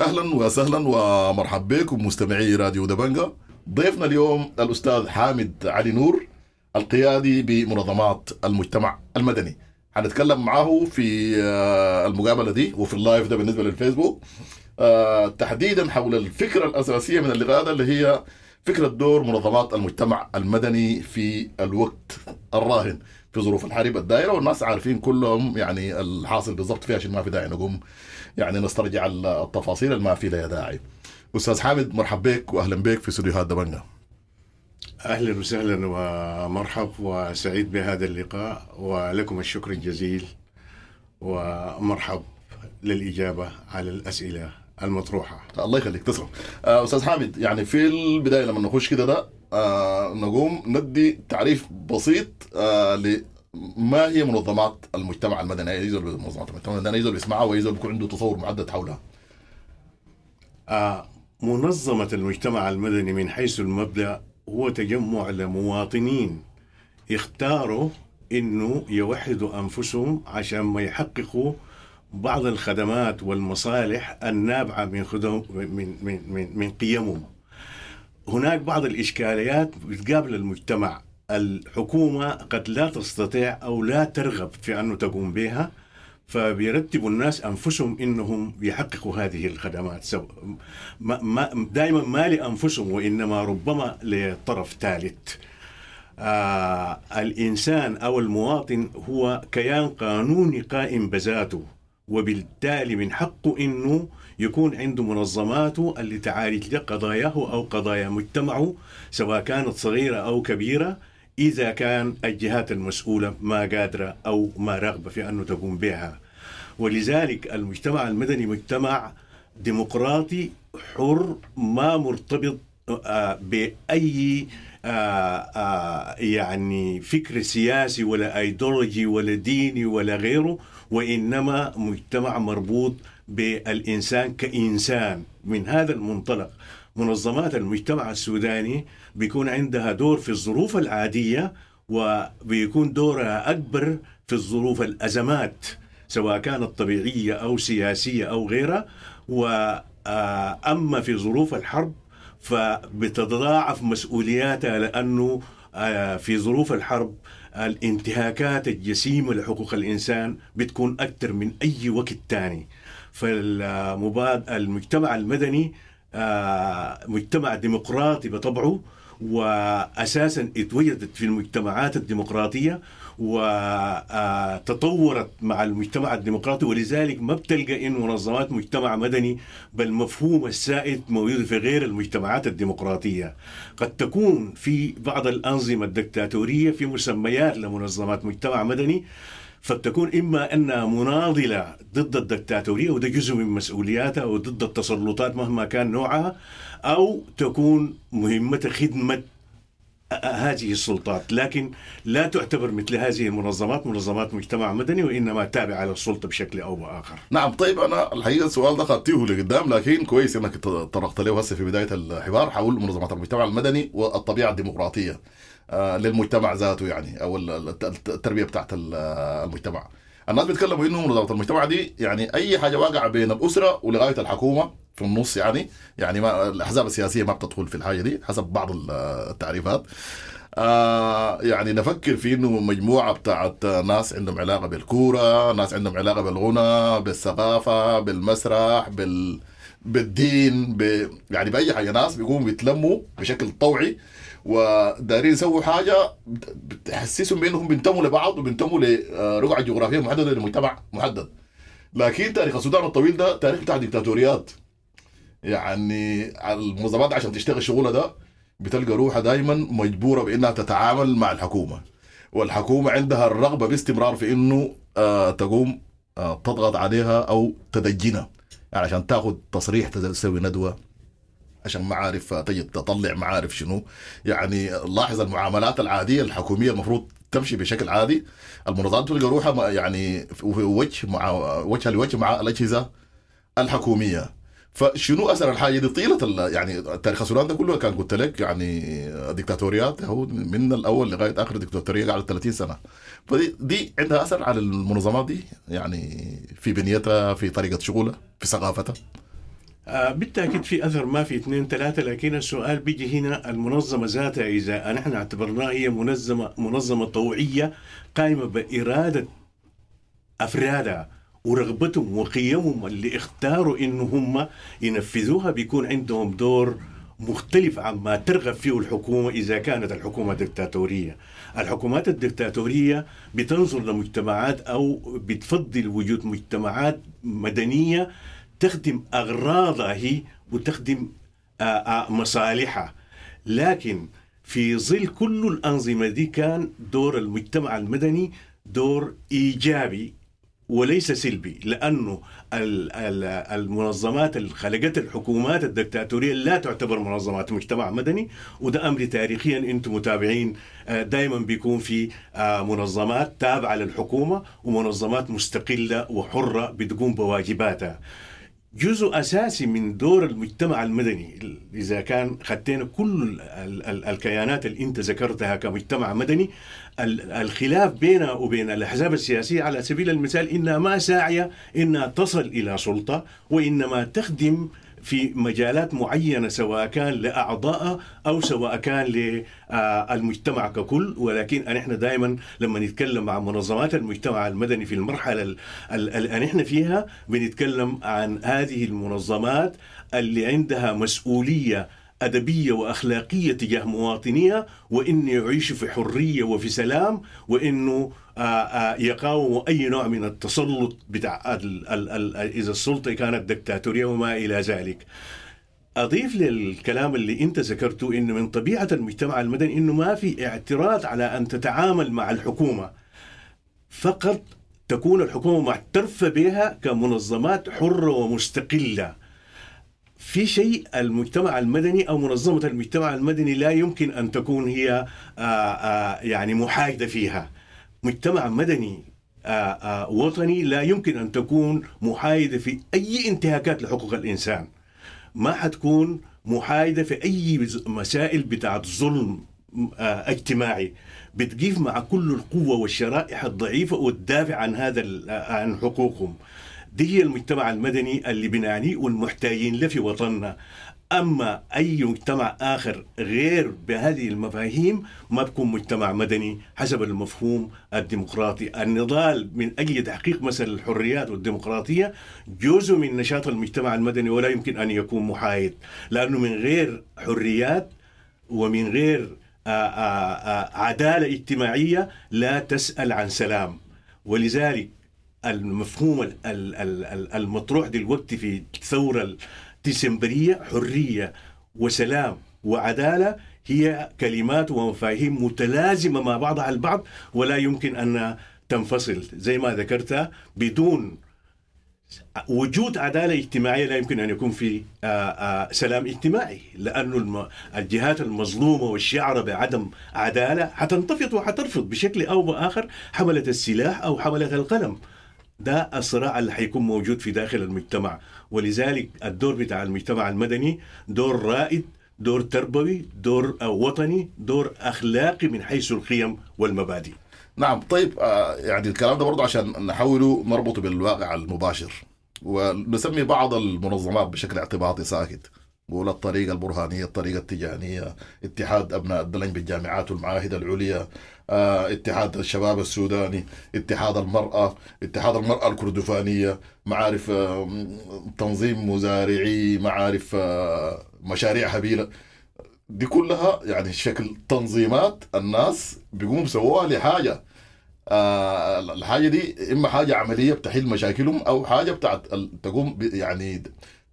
أهلا وسهلا ومرحبا بكم مستمعي راديو دبنجا. ضيفنا اليوم الأستاذ حامد علي نور القيادي بمنظمات المجتمع المدني. حنتكلم معاه في آه، المقابلة دي وفي اللايف ده بالنسبة للفيسبوك. آه، تحديدا حول الفكرة الأساسية من اللقاء اللي هي فكرة دور منظمات المجتمع المدني في الوقت الراهن في ظروف الحرب الدائرة والناس عارفين كلهم يعني الحاصل بالضبط فيها عشان ما في داعي نقوم يعني نسترجع التفاصيل اللي ما في لها داعي. أستاذ حامد مرحب بك واهلا بك في استديوهات دبنجا أهلا وسهلا ومرحب وسعيد بهذا اللقاء ولكم الشكر الجزيل ومرحب للإجابة على الأسئلة المطروحة. الله يخليك تسلم. آه، أستاذ حامد يعني في البداية لما نخش كده ده آه، نقوم ندي تعريف بسيط آه، ما هي منظمات المجتمع المدني يزول منظمات المجتمع المدني يزول بيسمعها ويزول بيكون عنده تصور محدد حولها آه منظمة المجتمع المدني من حيث المبدأ هو تجمع لمواطنين يختاروا إنه يوحدوا أنفسهم عشان ما يحققوا بعض الخدمات والمصالح النابعة من خدم من من من, من قيمهم. هناك بعض الإشكاليات بتقابل المجتمع الحكومة قد لا تستطيع أو لا ترغب في أن تقوم بها فبيرتبوا الناس أنفسهم إنهم يحققوا هذه الخدمات. سو ما ما دائما ما لأنفسهم وإنما ربما لطرف ثالث. آه الإنسان أو المواطن هو كيان قانوني قائم بذاته وبالتالي من حقه إنه يكون عنده منظماته اللي تعالج قضاياه أو قضايا مجتمعه سواء كانت صغيرة أو كبيرة إذا كان الجهات المسؤولة ما قادرة أو ما رغبة في أنه تقوم بها. ولذلك المجتمع المدني مجتمع ديمقراطي حر ما مرتبط آه، بأي آه، آه، يعني فكر سياسي ولا ايديولوجي ولا ديني ولا غيره وإنما مجتمع مربوط بالإنسان كإنسان من هذا المنطلق. منظمات المجتمع السوداني بيكون عندها دور في الظروف العادية وبيكون دورها أكبر في الظروف الأزمات سواء كانت طبيعية أو سياسية أو غيرها. وأما في ظروف الحرب فبتتضاعف مسؤولياتها لأنه آه، في ظروف الحرب الانتهاكات الجسيمة لحقوق الإنسان بتكون أكثر من أي وقت تاني. فالمباد المجتمع المدني آه، مجتمع ديمقراطي بطبعه واساسا اتوجدت في المجتمعات الديمقراطية وتطورت مع المجتمع الديمقراطي ولذلك ما بتلقى إن منظمات مجتمع مدني بالمفهوم السائد موجود في غير المجتمعات الديمقراطية. قد تكون في بعض الأنظمة الدكتاتورية في مسميات لمنظمات مجتمع مدني فتكون إما أنها مناضلة ضد الدكتاتورية وده جزء من مسؤولياتها وضد التسلطات مهما كان نوعها أو تكون مهمة خدمة هذه السلطات لكن لا تعتبر مثل هذه المنظمات منظمات مجتمع مدني وإنما تابعه للسلطه بشكل أو بآخر. نعم طيب أنا الحقيقة السؤال ده خدتيه لقدام لكن كويس إنك طرقت له هسه في بداية الحوار حول منظمات المجتمع المدني والطبيعة الديمقراطية. آه، للمجتمع ذاته يعني أو التربية بتاعت المجتمع. الناس بيتكلموا إنه منظمه المجتمع دي يعني أي حاجة واقعة بين الأسرة ولغاية الحكومة في النص يعني يعني ما الأحزاب السياسية ما بتدخل في الحاجة دي حسب بعض التعريفات. آه يعني نفكر في إنه مجموعة بتاعت ناس عندهم علاقة بالكورة، ناس عندهم علاقة بالغنى، بالثقافة، بالمسرح، بال بالدين ب... يعني بأي حاجة. ناس بيقوموا بيتلموا بشكل طوعي ودارين يسووا حاجة بتحسسهم بأنهم بينتموا لبعض وبينتموا لرقعة جغرافية محددة لمجتمع محدد. لكن تاريخ السودان الطويل ده تاريخ بتاع ديكتاتوريات. يعني المنظمات عشان تشتغل الشغل ده بتلقى روحها دائما مجبورة بإنها تتعامل مع الحكومة. والحكومة عندها الرغبة باستمرار في إنه آه تقوم آه تضغط عليها أو تدجنها. يعني عشان تاخذ تصريح تسوي ندوة. عشان معارف تجي تطلع معارف شنو. يعني لاحظ المعاملات العادية الحكومية المفروض تمشي بشكل عادي. المنظمات تلقى روحها يعني وجه مع وجه لوجه مع الأجهزة الحكومية. فشنو أثر الحاجة دي؟ طيلة يعني تاريخ السودان ده كله كان قلت لك يعني ديكتاتوريات هو من الأول لغاية آخر ديكتاتورية قعدت 30 سنة. فدي دي عندها أثر على المنظمات دي. يعني في بنيتها في طريقة شغلها في ثقافتها. بالتأكيد في أثر ما في اثنين ثلاثة لكن السؤال بيجي هنا المنظمة ذاتها إذا نحن اعتبرناها هي منظمه منظمة طوعية قائمة بإرادة أفرادها ورغبتهم وقيمهم اللي اختاروا إنه هم ينفذوها بيكون عندهم دور مختلف عما ترغب فيه الحكومة إذا كانت الحكومة دكتاتورية. الحكومات الدكتاتورية بتنظر لمجتمعات أو بتفضل وجود مجتمعات مدنية تخدم اغراضها هي وتخدم مصالحها. لكن في ظل كل الأنظمة دي كان دور المجتمع المدني دور إيجابي وليس سلبي لأنه المنظمات اللي خلقت الحكومات الدكتاتورية لا تعتبر منظمات مجتمع مدني وده أمر تاريخيا أنتم متابعين دائما بيكون في منظمات تابعة للحكومة ومنظمات مستقلة وحرة بتقوم بواجباتها جزء أساسي من دور المجتمع المدني إذا كان خدينا كل الكيانات اللي أنت ذكرتها كمجتمع مدني الخلاف بينها وبين الأحزاب السياسية على سبيل المثال إنها ما ساعية إنها تصل إلى سلطة وإنما تخدم في مجالات معينة سواء كان لأعضائها أو سواء كان للمجتمع ككل. ولكن نحن دائما لما نتكلم عن منظمات المجتمع المدني في المرحلة اللي نحن فيها بنتكلم عن هذه المنظمات اللي عندها مسؤولية أدبية وأخلاقية تجاه مواطنيها وإن يعيشوا في حرية وفي سلام وإنه آه، آه، يقاوموا أي نوع من التسلط بتاع إذا السلطة كانت دكتاتورية وما إلى ذلك. أضيف للكلام اللي أنت ذكرته إنه من طبيعة المجتمع المدني إنه ما في اعتراض على أن تتعامل مع الحكومة. فقط تكون الحكومة معترفة بها كمنظمات حرة ومستقلة. في شيء المجتمع المدني أو منظمة المجتمع المدني لا يمكن أن تكون هي آه، آه، يعني محايدة فيها. مجتمع مدني آه، وطني لا يمكن أن تكون محايدة في أي انتهاكات لحقوق الإنسان. ما حتكون محايدة في أي مسائل بتاعت ظلم اجتماعي. بتقيف مع كل القوة والشرائح الضعيفة وتدافع عن هذا عن حقوقهم. دي هي المجتمع المدني اللي بنعنيه والمحتاجين له في وطننا أما أي مجتمع آخر غير بهذه المفاهيم ما بكون مجتمع مدني حسب المفهوم الديمقراطي. النضال من أجل تحقيق مثل الحريات والديمقراطية جزء من نشاط المجتمع المدني ولا يمكن أن يكون محايد. لأنه من غير حريات ومن غير آآ آآ عدالة اجتماعية لا تسأل عن سلام. ولذلك المفهوم المطروح دلوقتي في الثورة الديسمبرية حرية وسلام وعدالة هي كلمات ومفاهيم متلازمة مع بعضها البعض ولا يمكن أن تنفصل. زي ما ذكرت بدون وجود عدالة اجتماعية لا يمكن أن يكون في سلام اجتماعي لأن الجهات المظلومة والشعر بعدم عدالة حتنتفض وحترفض بشكل أو بآخر حملة السلاح أو حملة القلم. ده الصراع اللي حيكون موجود في داخل المجتمع. ولذلك الدور بتاع المجتمع المدني دور رائد دور تربوي دور وطني دور أخلاقي من حيث القيم والمبادئ. نعم طيب آه، يعني الكلام ده برضه عشان نحاوله نربطه بالواقع المباشر. ونسمي بعض المنظمات بشكل اعتباطي ساكت. بقول الطريقة البرهانية الطريقة التجانية اتحاد أبناء الدلن بالجامعات والمعاهد العليا آه، اتحاد الشباب السوداني اتحاد المرأة اتحاد المرأة الكردفانية معارف آه، تنظيم مزارعي معارف آه، مشاريع هبيلة. دي كلها يعني شكل تنظيمات الناس بيقوموا سووها لحاجة. الحاجة دي إما حاجة عملية بتحل مشاكلهم أو حاجة بتاعت تقوم يعني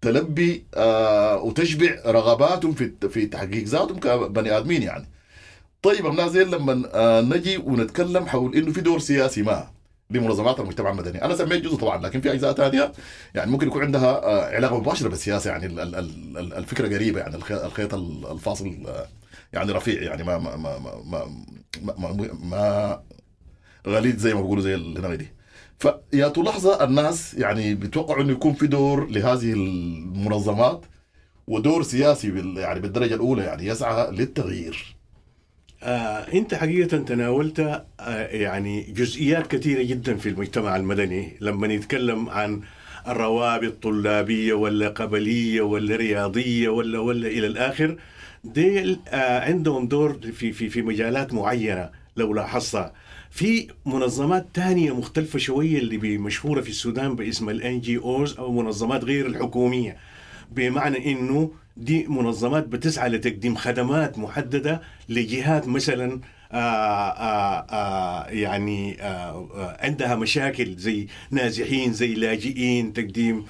تلبي وتشبع رغباتهم في في تحقيق ذاتهم كبني آدمين يعني. طيب الناس زي لما آه، نجي ونتكلم حول إنه في دور سياسي ما لمنظمات المجتمع المدني. أنا سميت جزء طبعا لكن في اجزاء ثانية يعني ممكن يكون عندها آه، علاقة مباشرة بالسياسة يعني الفكرة قريبة يعني الخيط الفاصل آه، يعني رفيع يعني ما ما ما ما ما, ما, غليظ زي ما بيقولوا زي هنا دي فيا لحظه الناس يعني بيتوقعوا إنه يكون في دور لهذه المنظمات ودور سياسي يعني بالدرجة الأولى يعني يسعى للتغيير. آه أنت حقيقة تناولت آه يعني جزئيات كثيرة جدا في المجتمع المدني لما نتكلم عن روابط طلابيه ولا قبلية ولا رياضية ولا ولا إلى الآخر دي آه، عندهم دور في في في مجالات معينة لو لاحظتها. في منظمات تانية مختلفة شوية اللي مشهورة في السودان باسم الان جي اوز أو منظمات غير الحكومية. بمعنى إنه دي منظمات بتسعى لتقديم خدمات محددة لجهات مثلا آآ آآ آآ يعني آآ عندها مشاكل زي نازحين زي لاجئين تقديم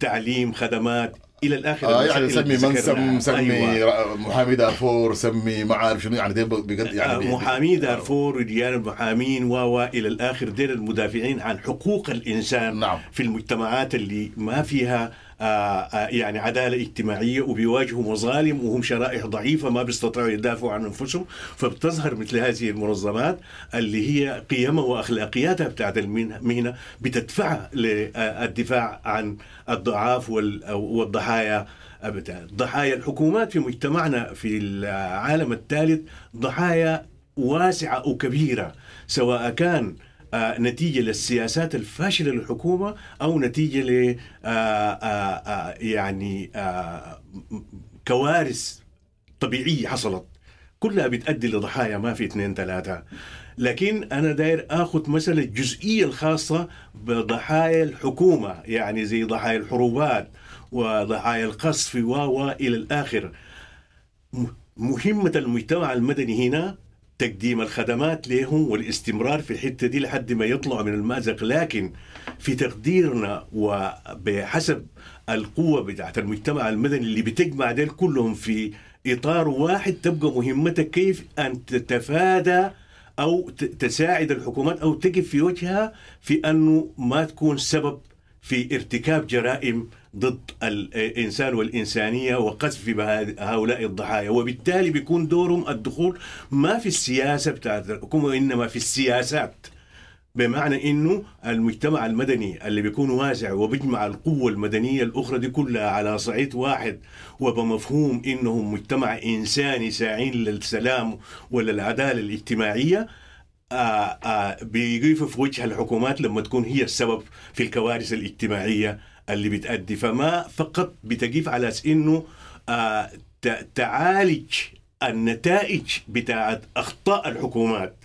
تعليم خدمات. إلى الآخر آه يعني سمي منسم سمي أيوة. محامي دارفور سمي ما عارف شنو يعني دي بجد يعني آه محامي دارفور وديان المحامين و إلى الآخر ديل المدافعين عن حقوق الإنسان نعم. في المجتمعات اللي ما فيها يعني عدالة اجتماعية وبيواجهوا مظالم وهم شرائح ضعيفة ما بيستطيعوا يدافعوا عن أنفسهم. فبتظهر مثل هذه المنظمات اللي هي قيمها وأخلاقياتها بتاعت المهنه بتدفعها للدفاع عن الضعاف والضحايا. ضحايا الحكومات في مجتمعنا في العالم الثالث ضحايا واسعة وكبيرة سواء كان آه نتيجة للسياسات الفاشلة للحكومة أو نتيجة ل آه آه يعني كوارث طبيعية حصلت. كلها بتؤدي لضحايا ما في اثنين ثلاثة. لكن أنا داير آخذ مثلا الجزئيه الخاصة بضحايا الحكومة يعني زي ضحايا الحروبات وضحايا القصف و إلى الآخر. مهمة المجتمع المدني هنا تقديم الخدمات لهم والاستمرار في الحتة دي لحد ما يطلعوا من المأزق. لكن في تقديرنا وبحسب القوة بتاعت المجتمع المدني اللي بتجمع ديل كلهم في إطار واحد تبقى مهمتك كيف أن تتفادى أو تساعد الحكومات أو تقف في وجهها في أنه ما تكون سبب في ارتكاب جرائم ضد الإنسان والإنسانية وقذف هؤلاء الضحايا وبالتالي بيكون دورهم الدخول ما في السياسة بتاعت الحكومة وإنما في السياسات بمعنى إنه المجتمع المدني اللي بيكون واسع وبيجمع القوة المدنية الأخرى دي كلها على صعيد واحد وبمفهوم انهم مجتمع إنساني ساعين للسلام وللعدالة الاجتماعية آآ آآ بيقفوا في وجه الحكومات لما تكون هي السبب في الكوارث الاجتماعية. اللي بتأدي. فما فقط بتقيف على إنه تعالج النتائج بتاعت أخطاء الحكومات.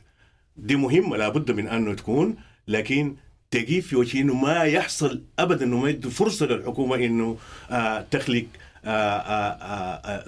دي مهمة لابد من أنه تكون لكن تقيف في وجه إنه ما يحصل ابدا إنه ما يدي فرصة للحكومة إنه تخلق آآ آآ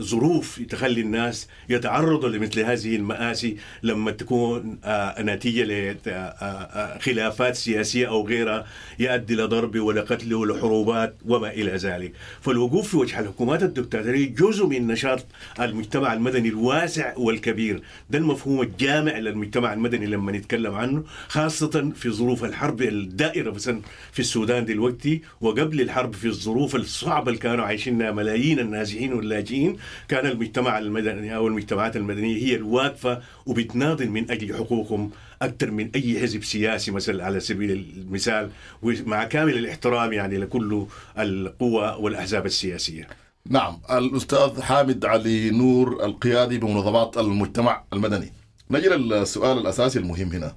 ظروف تخلي الناس يتعرضوا لمثل هذه المآسي لما تكون نتيجة لخلافات سياسية أو غيرها يؤدي لضرب ولا قتل ولا حروبات وما إلى ذلك. فالوقوف في وجه الحكومات الدكتاتورية جزء من نشاط المجتمع المدني الواسع والكبير. ده المفهوم الجامع للمجتمع المدني لما نتكلم عنه خاصة في ظروف الحرب الدائرة مثلا في السودان دلوقتي وقبل الحرب في الظروف الصعبة اللي كانوا عايشينها ملايين الملايين النازحين واللاجئين كان المجتمع المدني أو المجتمعات المدنية هي الواقفة وبتناضل من أجل حقوقهم أكثر من أي حزب سياسي مثلا على سبيل المثال ومع كامل الاحترام يعني لكل القوى والأحزاب السياسية. نعم الأستاذ حامد علي نور القيادي بمنظمات المجتمع المدني. نجي للسؤال الأساسي المهم هنا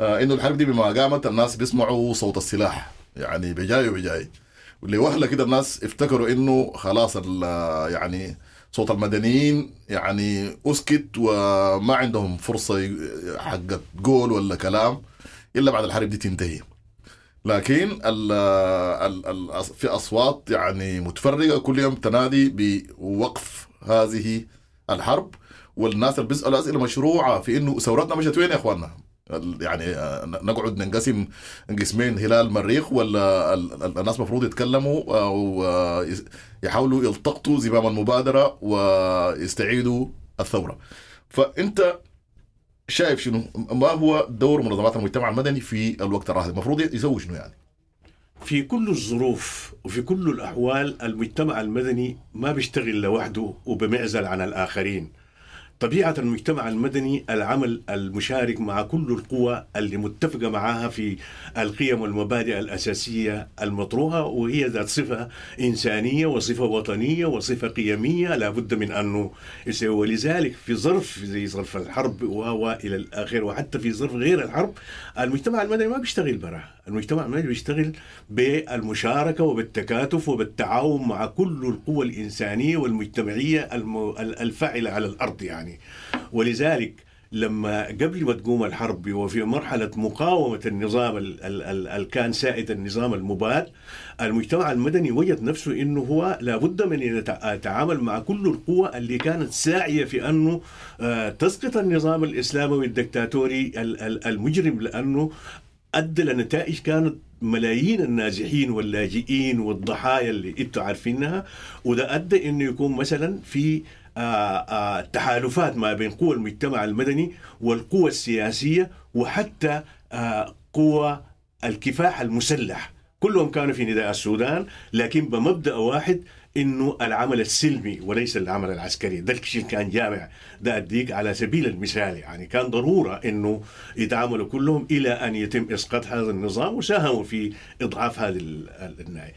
آه إنه الحرب دي بما قامت الناس بيسمعوا صوت السلاح يعني بجاي وبجاي لوهلة كده الناس افتكروا إنه خلاص يعني صوت المدنيين يعني أسكت وما عندهم فرصة حقت جول ولا كلام إلا بعد الحرب دي تنتهي لكن ال ال ال في أصوات يعني متفرقة كل يوم تنادي بوقف هذه الحرب والناس اللي بيسألوا أسئلة مشروعة في إنه ثورتنا مشت وين يا إخواننا؟ يعني نقعد ننقسم قسمين هلال مريخ ولا الناس المفروض يتكلموا أو يحاولوا يلتقطوا زمام المبادرة ويستعيدوا الثورة. فأنت شايف شنو؟ ما هو دور منظمات المجتمع المدني في الوقت الراهن؟ المفروض يسوي شنو يعني؟ في كل الظروف وفي كل الأحوال المجتمع المدني ما بيشتغل لوحده وبمعزل عن الآخرين. طبيعة المجتمع المدني العمل المشارك مع كل القوى اللي متفقة معها في القيم والمبادئ الأساسية المطروحة وهي ذات صفة إنسانية وصفة وطنية وصفة قيمية. لا بد من أنه يسوي ولذلك في ظرف زي ظرف الحرب وإلى الآخر وحتى في ظرف غير الحرب المجتمع المدني ما بيشتغل برا المجتمع المدني بيشتغل بالمشاركة وبالتكاتف وبالتعاون مع كل القوى الإنسانية والمجتمعية الفاعلة على الأرض يعني. ولذلك لما قبل ما تقوم الحرب وفي مرحلة مقاومة النظام ال كان سائد النظام المباد المجتمع المدني وجد نفسه إنه هو لابد من أن يتعامل مع كل القوى اللي كانت ساعية في أنه آه، تسقط النظام الإسلامي الدكتاتوري المجرم لأنه أدى لنتائج كانت ملايين النازحين واللاجئين والضحايا اللي أنتم عارفينها وده أدى إنه يكون مثلا في تحالفات ما بين قوى المجتمع المدني والقوى السياسية وحتى آه، قوى الكفاح المسلح. كلهم كانوا في نداء السودان لكن بمبدأ واحد إنه العمل السلمي وليس العمل العسكري. ده الشيء كان جامع. ده أديك على سبيل المثال. يعني كان ضرورة إنه يتعاملوا كلهم إلى أن يتم إسقاط هذا النظام وساهموا في إضعاف هذه النهاية.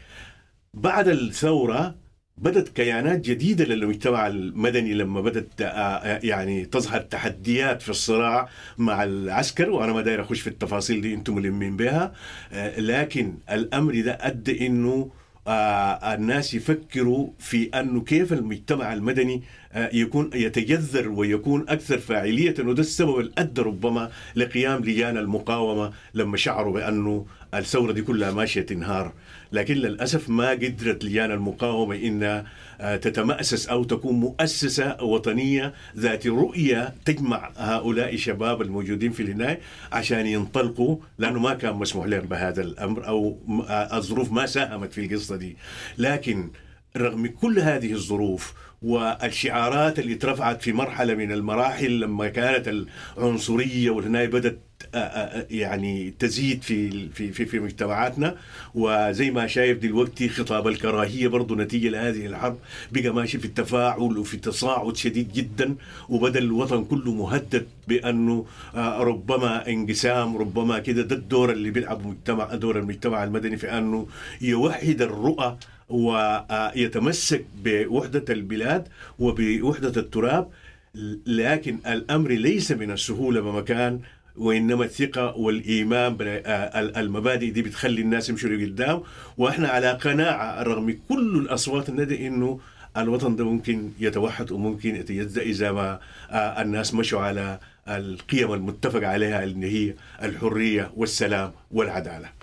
بعد الثورة بدت كيانات جديدة للمجتمع المدني لما بدات آه، يعني تظهر تحديات في الصراع مع العسكر وأنا ما داير أخش في التفاصيل دي أنتم ملمين بها. آه، لكن الأمر ده أدى إنه آه، الناس يفكروا في أنه كيف المجتمع المدني آه، يكون يتجذر ويكون أكثر فاعلية وده السبب اللي أدى ربما لقيام لجان المقاومة لما شعروا بأنه الثورة دي كلها ماشية تنهار. لكن للأسف ما قدرت لجان المقاومة انها آه، تتمأسس أو تكون مؤسسة وطنية ذات رؤية تجمع هؤلاء الشباب الموجودين في العنايه عشان ينطلقوا لأنه ما كان مسموح لهم بهذا الأمر أو الظروف ما ساهمت في القصة دي. لكن رغم كل هذه الظروف والشعارات اللي اترفعت في مرحلة من المراحل لما كانت العنصرية والهناية بدأت يعني تزيد في في في, في مجتمعاتنا. وزي ما شايف دلوقتي خطاب الكراهية برضه نتيجة لهذه الحرب بقى ماشي في التفاعل وفي تصاعد شديد جدا وبدا الوطن كله مهدد بأنه ربما انقسام ربما كده ده الدور اللي بيلعب مجتمع دور المجتمع المدني في أنه يوحد الرؤى ويتمسك بوحدة البلاد وبوحدة التراب. لكن الأمر ليس من السهولة بمكان وإنما الثقة والإيمان المبادئ دي بتخلي الناس يمشوا لقدام. وإحنا على قناعة رغم كل الأصوات الندى إنه الوطن ده ممكن يتوحد وممكن يتجزأ إذا ما الناس مشوا على القيم المتفق عليها اللي هي الحرية والسلام والعدالة.